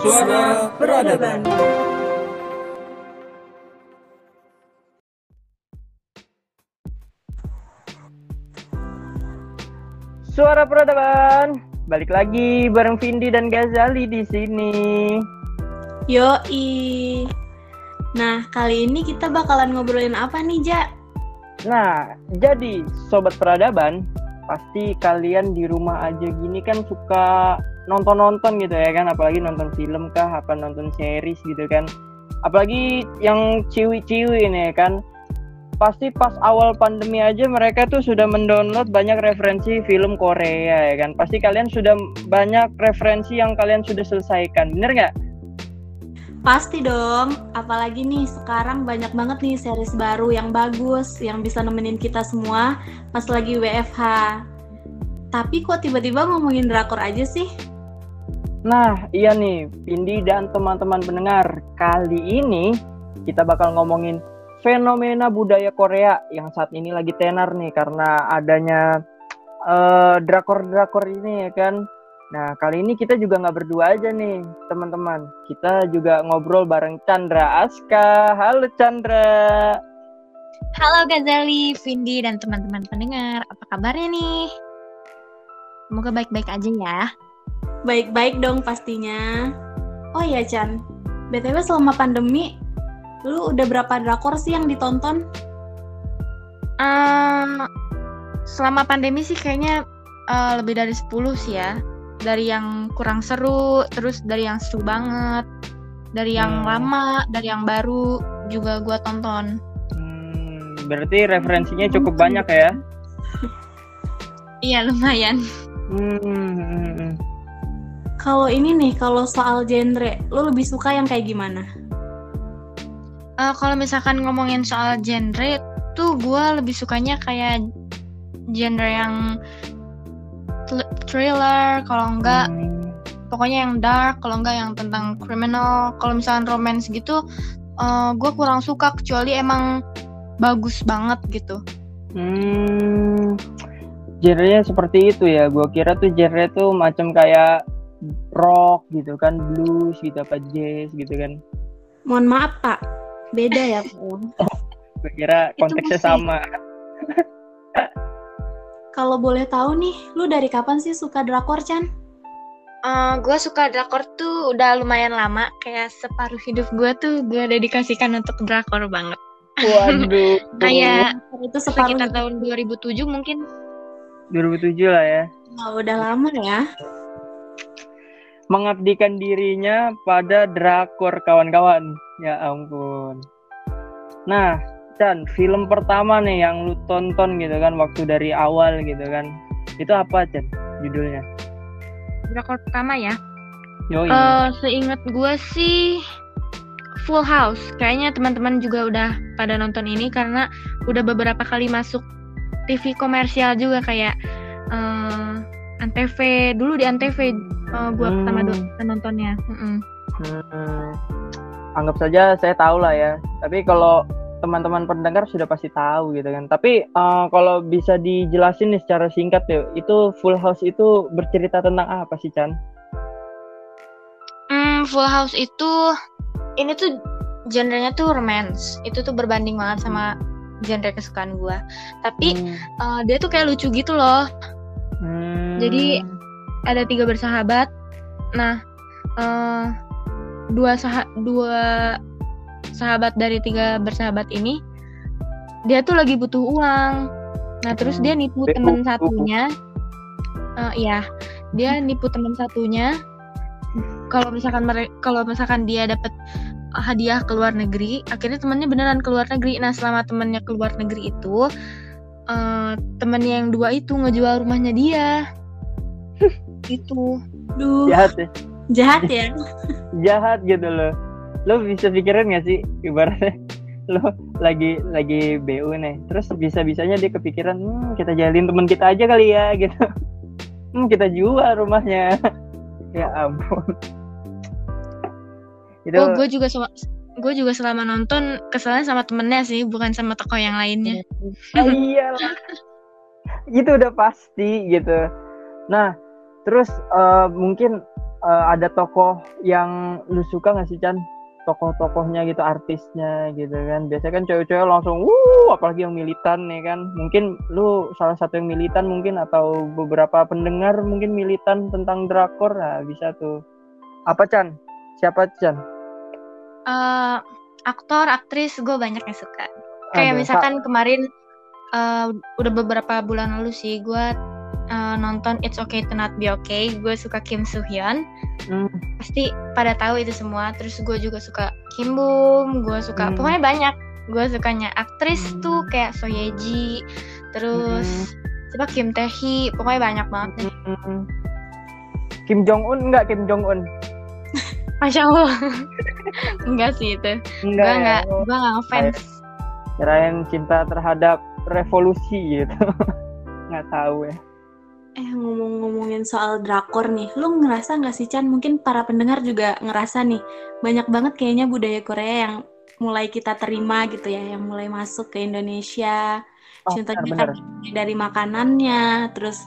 Suara Peradaban. Suara Peradaban. Balik lagi bareng Vindi dan Gazali di sini. Yoi. Nah, kali ini kita bakalan ngobrolin apa nih, Ja? Nah, jadi sobat peradaban, pasti kalian di rumah aja gini kan suka nonton-nonton gitu ya kan, apalagi nonton film kah, apa nonton series gitu kan. Apalagi yang ciwi-ciwi nih kan. Pasti pas awal pandemi aja mereka tuh sudah mendownload banyak referensi film Korea ya kan. Pasti kalian sudah banyak referensi yang kalian sudah selesaikan, bener nggak? Pasti dong, apalagi nih sekarang banyak banget nih series baru yang bagus, yang bisa nemenin kita semua pas lagi WFH. Tapi kok tiba-tiba ngomongin drakor aja sih? Nah, iya nih, Pindi dan teman-teman pendengar. Kali ini kita bakal ngomongin fenomena budaya Korea yang saat ini lagi tenar nih karena adanya eh, drakor-drakor ini ya kan. Nah, kali ini kita juga nggak berdua aja nih, teman-teman. Kita juga ngobrol bareng Chandra Aska. Halo Chandra. Halo Gazali, Vindi, dan teman-teman pendengar. Apa kabarnya nih? Semoga baik-baik aja ya. Baik-baik dong pastinya. Oh iya, Chan. BTW selama pandemi, lu udah berapa drakor sih yang ditonton? Ehm, selama pandemi sih kayaknya eh, lebih dari 10 sih ya. Dari yang kurang seru, terus dari yang seru banget, dari yang Hmm. lama, dari yang baru juga gua tonton. Hmm, berarti referensinya cukup banyak ya? Iya lumayan. Hmm, hmm, hmm. Kalau ini nih, kalau soal genre, lu lebih suka yang kayak gimana? Eh, kalau misalkan ngomongin soal genre tuh gua lebih sukanya kayak genre yang thr- thriller kalau enggak Hmm. pokoknya yang dark kalau enggak yang tentang criminal kalau misalkan romance gitu gue kurang suka kecuali emang bagus banget gitu Hmm, genrenya seperti itu ya. Gua kira tuh genre tuh macam kayak rock gitu kan, blues gitu apa jazz gitu kan. Mohon maaf, Pak. Beda ya, Pak. Gua kira konteksnya sama. Kalau boleh tahu nih, lu dari kapan sih suka drakor, Chan? gue suka drakor tuh udah lumayan lama kayak separuh hidup gue tuh gue dedikasikan untuk drakor banget Waduh. kayak Itu sekitar tahun 2007 mungkin 2007 lah ya. Oh, udah lama ya. Mengabdikan dirinya pada drakor kawan-kawan. Ya ampun. Nah, Chan, film pertama nih yang lu tonton gitu kan waktu dari awal gitu kan. Itu apa, Chan? Judulnya? drakor pertama ya Yoi. Eh, seingat gue sih Full House. Kayaknya teman-teman juga udah pada nonton ini karena udah beberapa kali masuk TV komersial juga kayak eh Antv. Dulu di Antv eh, gue Hmm. pertama do- nontonnya. Hmm, anggap saja saya tahu lah ya. Tapi kalau teman-teman pendengar sudah pasti tahu gitu kan. Tapi eh, kalau bisa dijelasin nih secara singkat ya, itu Full House itu bercerita tentang apa sih Chan? Hmm, Full House itu ini tuh genrenya tuh romance. Itu tuh berbanding banget sama genre kesukaan gue. Tapi Hmm. eh, dia tuh kayak lucu gitu loh. Hmm. Jadi ada tiga bersahabat. Nah, eh, dua saha dua sahabat dari tiga bersahabat ini dia tuh lagi butuh uang. Nah, terus dia nipu BU. teman satunya. Eh, iya, dia nipu teman satunya. Kalau misalkan kalau misalkan dia dapat hadiah ke luar negeri, akhirnya temannya beneran ke luar negeri. Nah, selama temannya ke luar negeri itu, eh temannya yang dua itu ngejual rumahnya dia. gitu. Duh, jahat ya. jahat ya. Jahat gitu loh. Lo bisa pikirin gak sih ibaratnya lo lagi lagi BU nih, terus bisa-bisanya dia kepikiran, hmm, kita jalin temen kita aja kali ya gitu. Hmm, kita jual rumahnya. ya ampun. Itu Oh, gue juga sama gue juga selama nonton keselnya sama temennya sih, bukan sama tokoh yang lainnya. Ah, iyalah. itu udah pasti gitu. Nah, terus eh, mungkin eh, ada tokoh yang lu suka nggak sih Chan? Tokoh-tokohnya gitu, artisnya gitu kan. Biasanya kan cewek-cewek langsung, wuh, apalagi yang militan nih kan. Mungkin lu salah satu yang militan mungkin atau beberapa pendengar mungkin militan tentang drakor, nah bisa tuh. Apa Chan? Siapa Chan? Eh, aktor, aktris gue banyak yang suka. Kayak Ada, misalkan kemarin eh, udah beberapa bulan lalu sih gue eh, nonton It's Okay to Not Be Okay. Gue suka Kim Soo Hyun. Hmm, Pasti pada tahu itu semua. Terus gue juga suka Kim Bum. Gue suka Hmm. pokoknya banyak. Gue sukanya aktris Hmm. tuh kayak So Ye Ji. Terus siapa Kim Tae Hee. Pokoknya banyak banget hmm. Kim Jong Un enggak Kim Jong Un? Masya Allah. enggak sih itu. Enggak. Gue ya? enggak, Oh, gue enggak ngefans. Kirain cinta terhadap revolusi gitu. nggak tahu ya. Eh ngomong-ngomongin soal drakor nih, lu ngerasa nggak sih Chan? Mungkin para pendengar juga ngerasa nih, banyak banget kayaknya budaya Korea yang mulai kita terima gitu ya, yang mulai masuk ke Indonesia. Oh, Contohnya kan dari makanannya, terus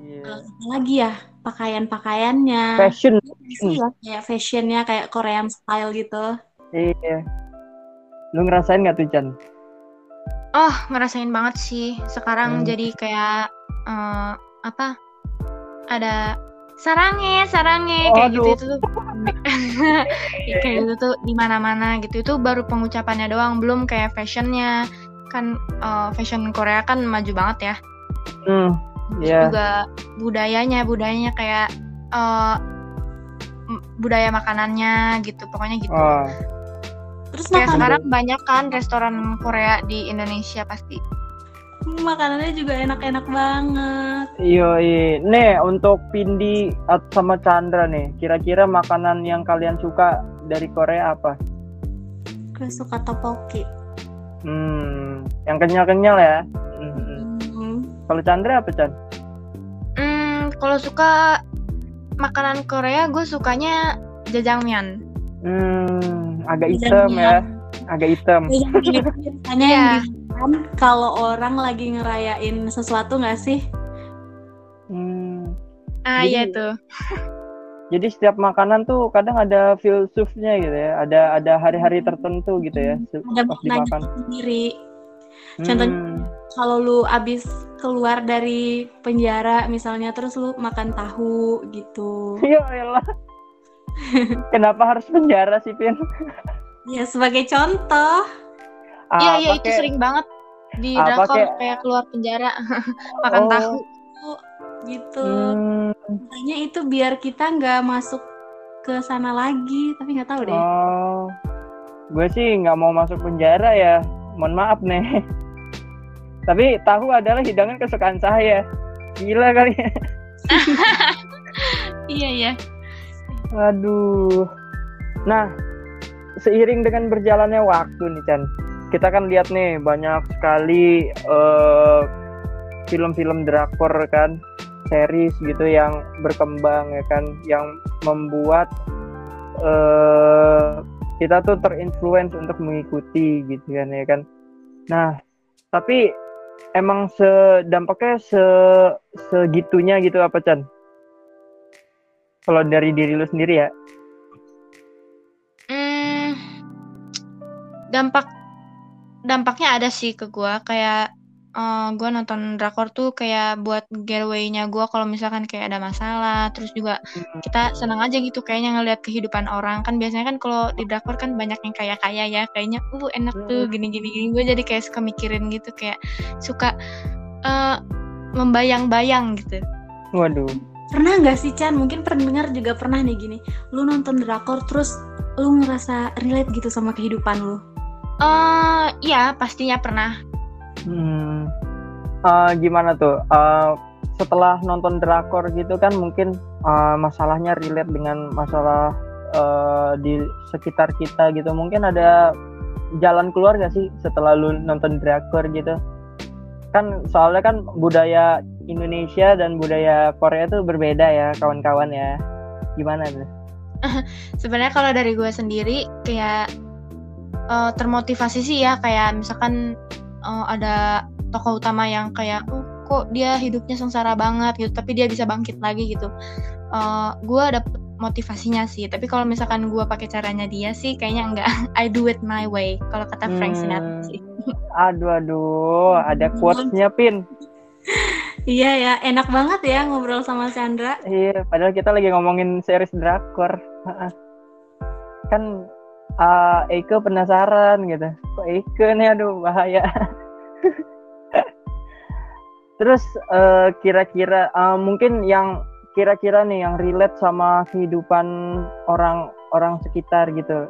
Iya. eh, apa lagi ya pakaian-pakaiannya, Fashion. sih ya, kayak fashionnya kayak Korean style gitu. Iya. Lu ngerasain nggak tuh Chan? Oh, ngerasain banget sih. Sekarang Hmm. jadi kayak eh, apa? Ada sarangnya, sarangnya kayak gitu Waduh. itu tuh. kayak gitu tuh di mana-mana gitu. Itu baru pengucapannya doang, belum kayak fashionnya. Kan eh, fashion Korea kan maju banget ya. Hmm. Terus Iya. juga budayanya, budayanya kayak eh, m- budaya makanannya gitu. Pokoknya gitu. Oh. Terus Kayak sekarang banyak kan restoran Korea di Indonesia pasti. makanannya juga enak-enak banget. Iya, iya. Nih, untuk Pindi sama Chandra nih, kira-kira makanan yang kalian suka dari Korea apa? Gue suka topoki. Hmm, yang kenyal-kenyal ya. Hmm. Hmm. Kalau Chandra apa, Chan? Hmm, kalau suka makanan Korea, gue sukanya jajangmyeon. Hmm, agak hitam ya, agak hitam. Biasanya Iya. yang dimakan kalau orang lagi ngerayain sesuatu nggak sih? Hmm. Ah, Jadi- iya tuh. Jadi setiap makanan tuh kadang ada filsufnya gitu ya, ada ada hari-hari tertentu gitu ya, Ada pas maknanya dimakan. sendiri. Contohnya Hmm. Kalau lu abis keluar dari penjara misalnya terus lu makan tahu gitu. Ya elah. Kenapa harus penjara sih, Pin? Ya sebagai contoh. Iya, Ah, iya itu pakai- sering banget di apa drakor kayak- kayak keluar penjara makan Oh. tahu. gitu. Hmm, Makanya itu biar kita nggak masuk ke sana lagi, tapi nggak tahu deh. oh, gue sih nggak mau masuk penjara ya. Mohon maaf nih. Tapi tahu adalah hidangan kesukaan saya. Gila kali ya. Iya, iya. Aduh. Nah, seiring dengan berjalannya waktu nih Chan, kita kan lihat nih banyak sekali eh, film-film drakor kan, series gitu yang berkembang ya kan, yang membuat eh, kita tuh terinfluence untuk mengikuti gitu kan ya kan. Nah, tapi emang sedampaknya se segitunya gitu apa Chan? Kalau dari diri lu sendiri ya? Hmm, dampak dampaknya ada sih ke gua kayak eh, gua nonton drakor tuh kayak buat getaway-nya gua kalau misalkan kayak ada masalah terus juga kita senang aja gitu kayaknya ngelihat kehidupan orang kan biasanya kan kalau di drakor kan banyak yang kaya kaya ya kayaknya uh enak tuh gini gini gini gue jadi kayak suka mikirin gitu kayak suka eh, membayang-bayang gitu Waduh. Pernah nggak sih Chan? Mungkin pendengar juga pernah nih gini. Lu nonton drakor terus lu ngerasa relate gitu sama kehidupan lu. eh iya pastinya pernah Hmm. Eh, gimana tuh? Eh, setelah nonton drakor gitu kan mungkin eh, masalahnya relate dengan masalah eh, di sekitar kita gitu. Mungkin ada jalan keluar gak sih setelah lu nonton drakor gitu? Kan soalnya kan budaya Indonesia dan budaya Korea tuh berbeda ya kawan-kawan ya. Gimana tuh? sebenarnya kalau dari gue sendiri kayak eh, termotivasi sih ya kayak misalkan eh, ada tokoh utama yang kayak oh kok dia hidupnya sengsara banget gitu tapi dia bisa bangkit lagi gitu Eh gue dapet motivasinya sih. Tapi kalau misalkan gue pakai caranya dia sih, kayaknya enggak. I do it my way. Kalau kata Frank Hmm. Sinatra sih. Aduh aduh, ada quotes-nya Pin. Iya ya, enak banget ya ngobrol sama Chandra. Iya, padahal kita lagi ngomongin series drakor. Heeh. Kan uh, Eike penasaran gitu. Kok Eike nih aduh bahaya. Terus eh, kira-kira eh, mungkin yang kira-kira nih yang relate sama kehidupan orang-orang sekitar gitu.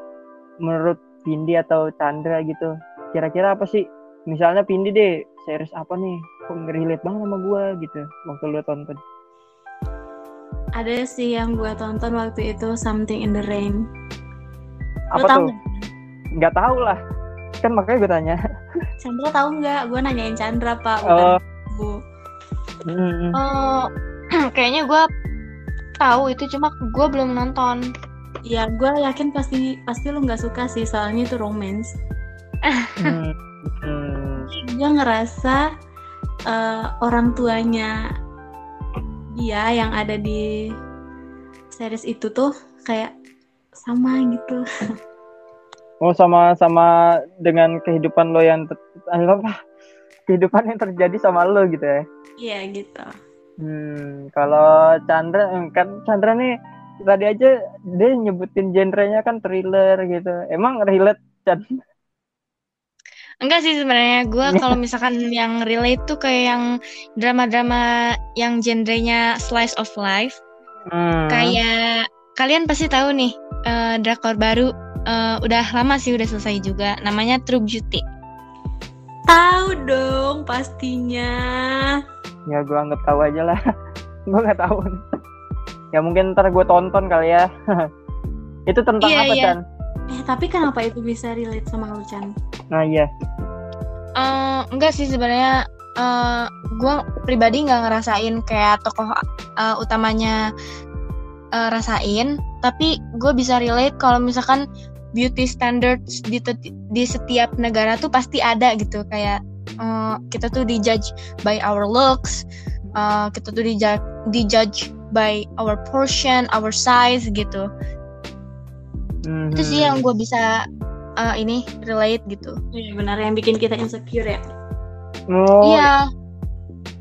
Menurut Pindi atau Chandra gitu. Kira-kira apa sih? Misalnya Pindi deh, series apa nih? Kok relate banget sama gua gitu waktu lu tonton. Ada sih yang gue tonton waktu itu Something in the Rain. Lo Apa tau tuh? nggak? tahu lah kan makanya gue tanya Chandra tahu nggak? Gue nanyain Chandra pak, oh bukan Bu. mm, Oh, kayaknya gue tahu itu cuma gue belum nonton. Ya gue yakin pasti pasti lo nggak suka sih soalnya itu romance. mm, mm. Gue ngerasa eh, orang tuanya dia yang ada di series itu tuh kayak sama gitu. oh sama sama dengan kehidupan lo yang ter- apa kehidupan yang terjadi sama lo gitu ya Iya gitu. hmm kalau Chandra eh, kan Chandra nih tadi aja dia nyebutin genrenya kan thriller gitu emang relate Chan Enggak sih sebenarnya gue kalau misalkan yang relate tuh kayak yang drama-drama yang genrenya slice of life. Hmm. Kayak kalian pasti tahu nih eh, drakor baru eh, udah lama sih udah selesai juga. Namanya True Beauty. Tahu dong pastinya. ya gue anggap tahu aja lah gue nggak tahu ya mungkin ntar gue tonton kali ya itu tentang Iya, apa iya. Chan Eh tapi kenapa itu bisa relate sama lu Chan? nah iya Eh, enggak sih sebenarnya eh gue pribadi nggak ngerasain kayak tokoh eh, utamanya eh, rasain, tapi gue bisa relate kalau misalkan beauty standards di, di setiap negara tuh pasti ada gitu kayak eh, kita tuh dijudge by our looks, eh, kita tuh dijudge dijudge by our portion, our size gitu. Itu sih yang gue bisa eh, ini relate gitu. Iya benar yang bikin kita insecure ya. oh Iya.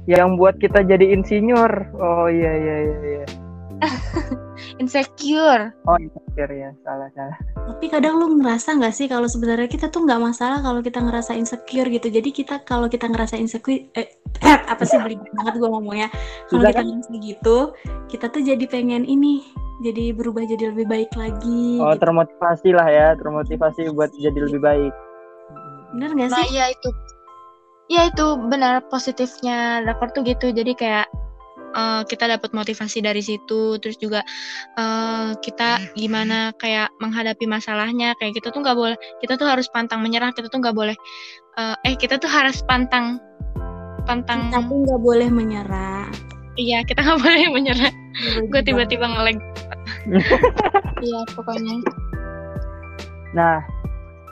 yang buat kita jadi insinyur oh iya iya iya, iya. insecure. oh insecure ya salah salah Tapi kadang lu ngerasa nggak sih kalau sebenarnya kita tuh nggak masalah kalau kita ngerasa insecure gitu. Jadi kita kalau kita ngerasa insecure, eh, apa sih beli banget gue ngomongnya. Kalau kita kan? ngerasa gitu, kita tuh jadi pengen ini, jadi berubah jadi lebih baik lagi. oh gitu. termotivasi lah ya termotivasi buat jadi lebih baik Bener nggak Nah, sih? iya itu. Iya itu benar positifnya drakor tuh gitu. Jadi kayak eh, kita dapat motivasi dari situ. Terus juga eh, kita gimana kayak menghadapi masalahnya. Kayak kita tuh nggak boleh. Kita tuh harus pantang menyerah. Kita tuh nggak boleh. eh, eh kita tuh harus pantang pantang. Kita tuh nggak boleh menyerah. Iya kita nggak boleh menyerah. Gue tiba-tiba ngelag. Iya pokoknya. nah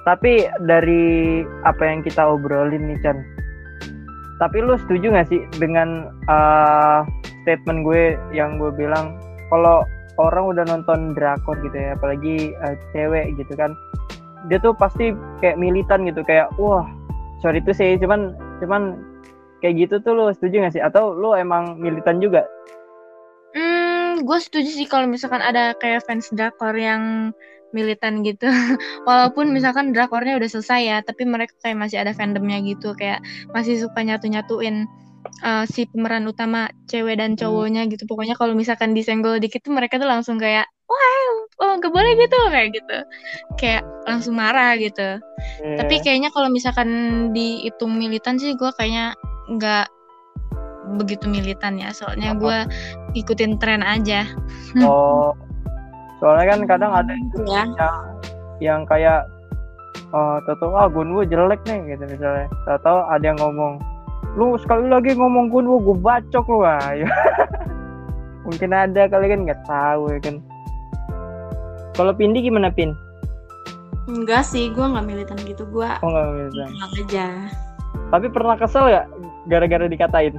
tapi dari apa yang kita obrolin nih Chan tapi lu setuju gak sih dengan uh, statement gue yang gue bilang kalau orang udah nonton drakor gitu ya apalagi uh, cewek gitu kan dia tuh pasti kayak militan gitu kayak wah sorry itu sih cuman cuman kayak gitu tuh lu setuju gak sih? Atau lu emang militan juga? Hmm, gue setuju sih kalau misalkan ada kayak fans drakor yang militan gitu. Walaupun misalkan drakornya udah selesai ya, tapi mereka kayak masih ada fandomnya gitu, kayak masih suka nyatu-nyatuin uh, si pemeran utama cewek dan cowoknya gitu. Pokoknya kalau misalkan disenggol dikit tuh mereka tuh langsung kayak, wah, oh gak boleh gitu kayak gitu. Kayak langsung marah gitu. Tapi kayaknya kalau misalkan dihitung militan sih gue kayaknya nggak begitu militan ya. Soalnya gue ikutin tren aja. oh soalnya kan kadang ada Gitu ya. yang yang kayak oh tahu ah Gunwo jelek nih gitu misalnya tahu ada yang ngomong lu sekali lagi ngomong Gunwo gue bacok lu Ya. mungkin ada kali kan nggak tahu ya kan kalau Pindi gimana Pin Enggak sih, gue nggak militan gitu. Gue oh nggak bisa tenang aja. tapi pernah kesel ya gara-gara dikatain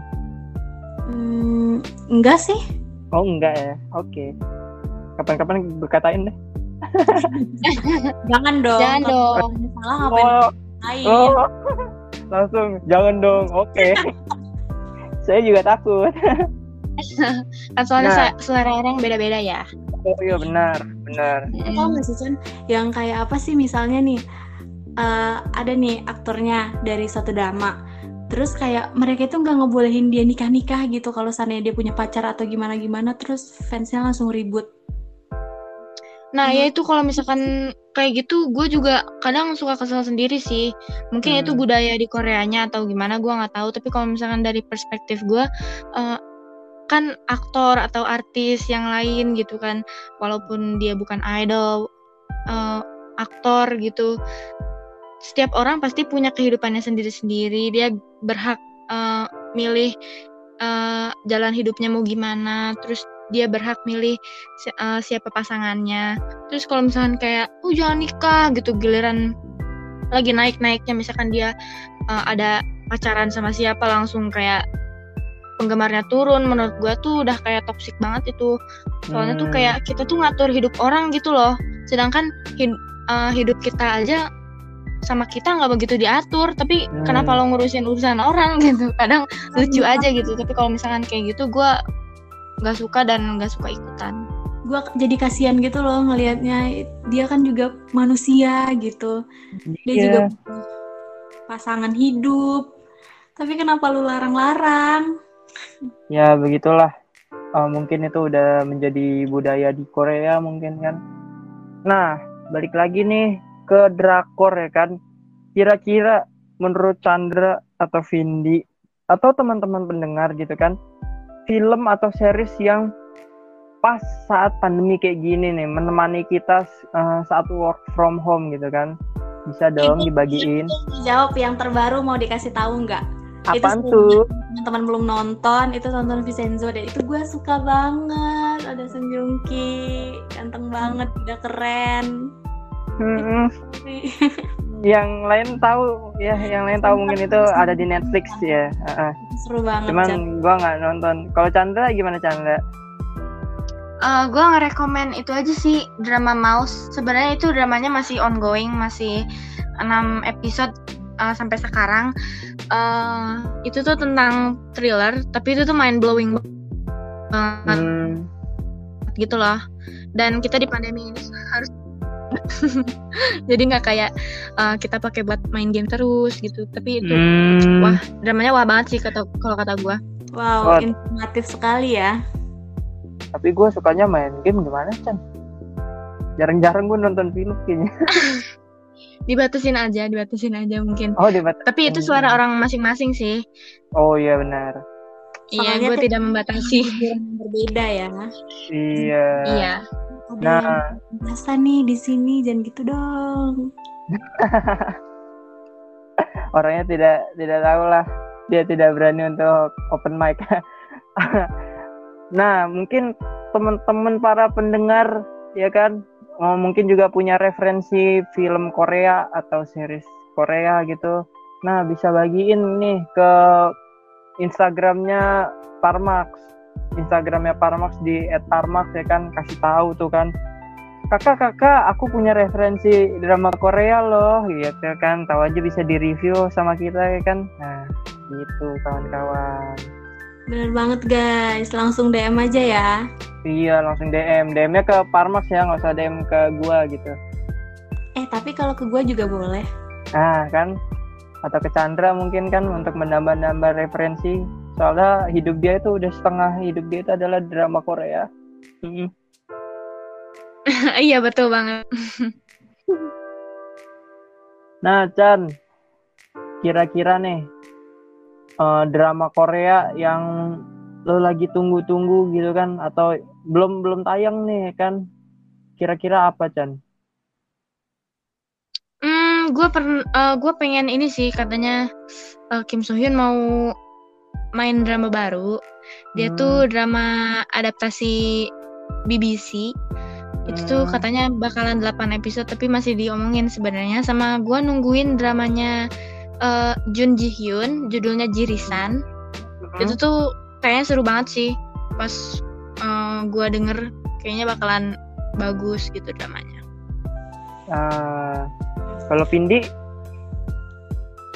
Hmm, enggak sih. oh enggak ya oke kapan-kapan berkatain deh Jangan dong. Jangan Kalau dong. Salah ngapain oh, lain? oh. Langsung jangan dong oke saya juga takut Kan soalnya Nah. se- selera orang beda-beda ya. oh iya benar benar Tahu nggak sih Chan? Yang kayak apa sih misalnya nih eh, ada nih aktornya dari satu drama. Terus kayak mereka itu nggak ngebolehin dia nikah-nikah gitu kalau seandainya dia punya pacar atau gimana-gimana terus fansnya langsung ribut. Nah, Hmm. ya itu kalau misalkan kayak gitu, gue juga kadang suka kesel sendiri sih. Mungkin itu Hmm. budaya di Koreanya atau gimana, gue nggak tahu. Tapi kalau misalkan dari perspektif gue, eh, kan aktor atau artis yang lain gitu kan, walaupun dia bukan idol, eh, aktor gitu, setiap orang pasti punya kehidupannya sendiri-sendiri. Dia berhak eh, milih eh, jalan hidupnya mau gimana, terus dia berhak milih si- eh, siapa pasangannya. Terus kalau misalkan kayak, oh jangan nikah gitu, giliran lagi naik-naiknya, misalkan dia eh, ada pacaran sama siapa langsung kayak penggemarnya turun. Menurut gua tuh udah kayak toxic banget itu. Soalnya tuh Hmm. kayak kita tuh ngatur hidup orang gitu loh. Sedangkan hid- eh, hidup kita aja sama kita nggak begitu diatur. Tapi Hmm. kenapa lo ngurusin urusan orang gitu? Kadang lucu aja gitu. Tapi kalau misalkan kayak gitu, gua nggak suka dan nggak suka ikutan. Gue jadi kasihan gitu loh ngelihatnya. Dia kan juga manusia gitu. Dia Iya. juga pasangan hidup. Tapi kenapa lu larang-larang? ya begitulah Eh, mungkin itu udah menjadi budaya di Korea mungkin kan nah balik lagi nih ke drakor ya kan kira-kira menurut Chandra atau Vindi atau teman-teman pendengar gitu kan film atau series yang pas saat pandemi kayak gini nih menemani kita eh, saat work from home gitu kan. Bisa dong Ini- dibagiin Jawab yang terbaru mau dikasih tahu nggak? apaan Itu tuh? teman-teman belum nonton itu tonton Vincenzo deh. Itu gue suka banget ada Sung Joong Ki ganteng banget udah keren. Hmm, yang lain tahu ya yang lain tahu mungkin itu ada di Netflix ya Heeh. seru banget cuman Chan. gua nggak nonton kalau Chandra gimana Chandra Eh gue ngerekomen itu aja sih drama Mouse. Sebenarnya itu dramanya masih ongoing, masih 6 episode eh, sampai sekarang. eh itu tuh tentang thriller, tapi itu tuh mind blowing banget hmm, gitu loh. Dan kita di pandemi ini harus jadi nggak kayak eh, kita pakai buat main game terus gitu. Tapi itu hmm, wah dramanya wah banget sih kata kalau kata gue. wow Wah. informatif sekali ya tapi gua sukanya main game gimana Chan jarang-jarang gua nonton film kayaknya Dibatasin aja, dibatasin aja mungkin. oh debat Tapi itu suara orang masing-masing sih. oh iya benar Iya, Soalnya gue tuh- tidak membatasi. Berbeda ya iya Iya. Ada nah yang nih di sini jangan gitu dong. Orangnya tidak tidak tahu lah dia tidak berani untuk open mic. Nah mungkin teman-teman para pendengar ya kan? Oh, mungkin juga punya referensi film Korea atau series Korea gitu. Nah bisa bagiin nih ke Instagramnya Parmax Instagramnya Parmax di @parmax ya kan? Kasih tahu tuh kan. Kakak kakak aku punya referensi drama Korea loh gitu kan. Tahu aja bisa di review sama kita ya kan? Nah gitu kawan-kawan. Bener banget guys. Langsung DM aja ya. Iya langsung DM DM-nya ke Parmax ya nggak usah DM ke gua gitu. Eh tapi kalau ke gue juga boleh. Nah kan? Atau ke Chandra mungkin kan untuk menambah-nambah referensi soalnya hidup dia itu udah setengah hidup dia itu adalah drama Korea Mm. iya betul banget. Nah, Chan, kira-kira nih eh, drama Korea yang lo lagi tunggu-tunggu gitu kan atau belum belum tayang nih kan? Kira-kira apa, Chan? Hmm, gue per, gue pengen ini sih katanya eh, Kim So Hyun mau main drama baru. Dia Hmm. tuh drama adaptasi BBC. Itu tuh Hmm. katanya bakalan 8 episode tapi masih diomongin sebenarnya sama gue nungguin dramanya eh, Jun Ji Hyun judulnya Jirisan. Hmm. Itu tuh kayaknya seru banget sih. Pas eh, gua denger kayaknya bakalan bagus gitu dramanya. Ah, kalau Vindi,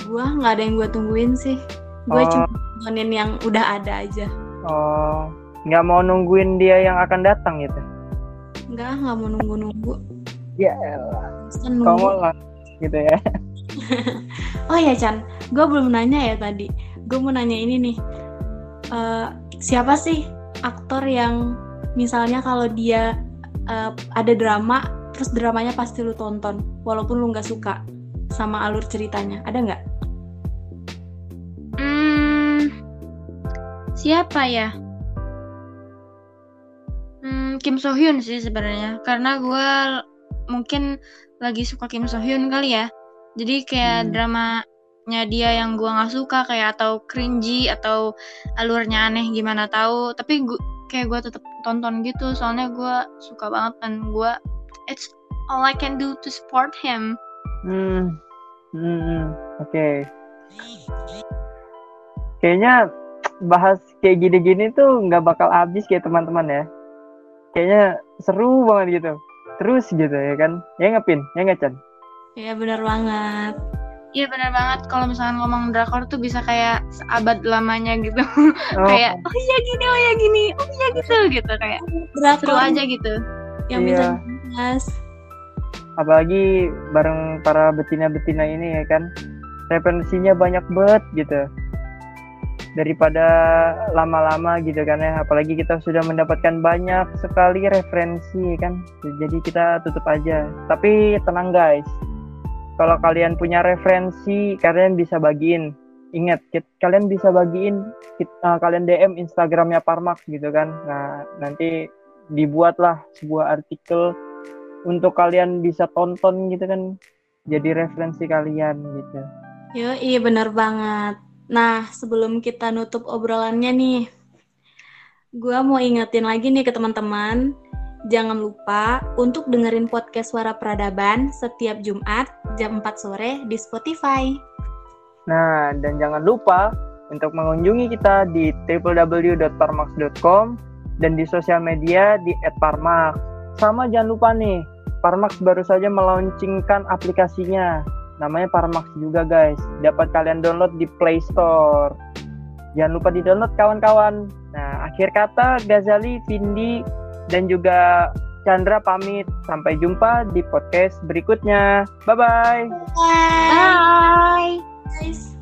Gua nggak ada yang gue tungguin sih. Gue Oh. cuma nontonin yang udah ada aja. oh, nggak mau nungguin dia yang akan datang gitu? Enggak, nggak mau nunggu-nunggu. Ya elah, Bosan kamu nunggu. lah gitu ya. Oh ya Chan, gue belum nanya ya tadi. Gue mau nanya ini nih. Eh, siapa sih aktor yang misalnya kalau dia eh, ada drama, terus dramanya pasti lu tonton, walaupun lu nggak suka sama alur ceritanya. Ada nggak? Siapa ya? Hmm, Kim So Hyun sih sebenarnya, karena gue mungkin lagi suka Kim So Hyun kali ya. Jadi kayak Hmm. dramanya dia yang gue nggak suka kayak atau cringy atau alurnya aneh gimana tahu. Tapi gue kayak gue tetap tonton gitu, soalnya gue suka banget dan gue it's all I can do to support him. Hmm, hmm, hmm. oke. Kayaknya bahas kayak gini-gini tuh nggak bakal habis kayak teman-teman ya. Kayaknya seru banget gitu. Terus gitu ya kan? Ya ngepin, ya nggak Chan? Ya benar banget. Iya benar banget kalau misalkan ngomong drakor tuh bisa kayak seabad lamanya gitu. Oh, kayak oh iya gini oh iya gini oh iya gitu gitu kayak seru Drakor aja gitu yang bisa Iya. dibahas. apalagi bareng para betina-betina ini ya kan referensinya banyak banget gitu daripada lama-lama gitu kan ya. Apalagi kita sudah mendapatkan banyak sekali referensi ya kan. Jadi kita tutup aja. Tapi tenang guys. Kalau kalian punya referensi kalian bisa bagiin. Ingat kalian bisa bagiin kit- uh, kalian DM Instagramnya Parmax gitu kan. Nah nanti dibuatlah sebuah artikel untuk kalian bisa tonton gitu kan. Jadi referensi kalian gitu. Yo, iya benar banget. Nah, sebelum kita nutup obrolannya nih, gua mau ingetin lagi nih ke teman-teman, jangan lupa untuk dengerin podcast Suara Peradaban setiap Jumat jam 4 sore di Spotify. nah dan jangan lupa untuk mengunjungi kita di www.parmax.com dan di sosial media di @parmax. Sama jangan lupa nih Parmax baru saja melaunchingkan aplikasinya namanya Parmax juga guys. Dapat kalian download di Play Store. Jangan lupa di download kawan-kawan. Nah akhir kata Gazali Vindi dan juga Chandra pamit. Sampai jumpa di podcast berikutnya. Bye bye Bye, bye. Guys.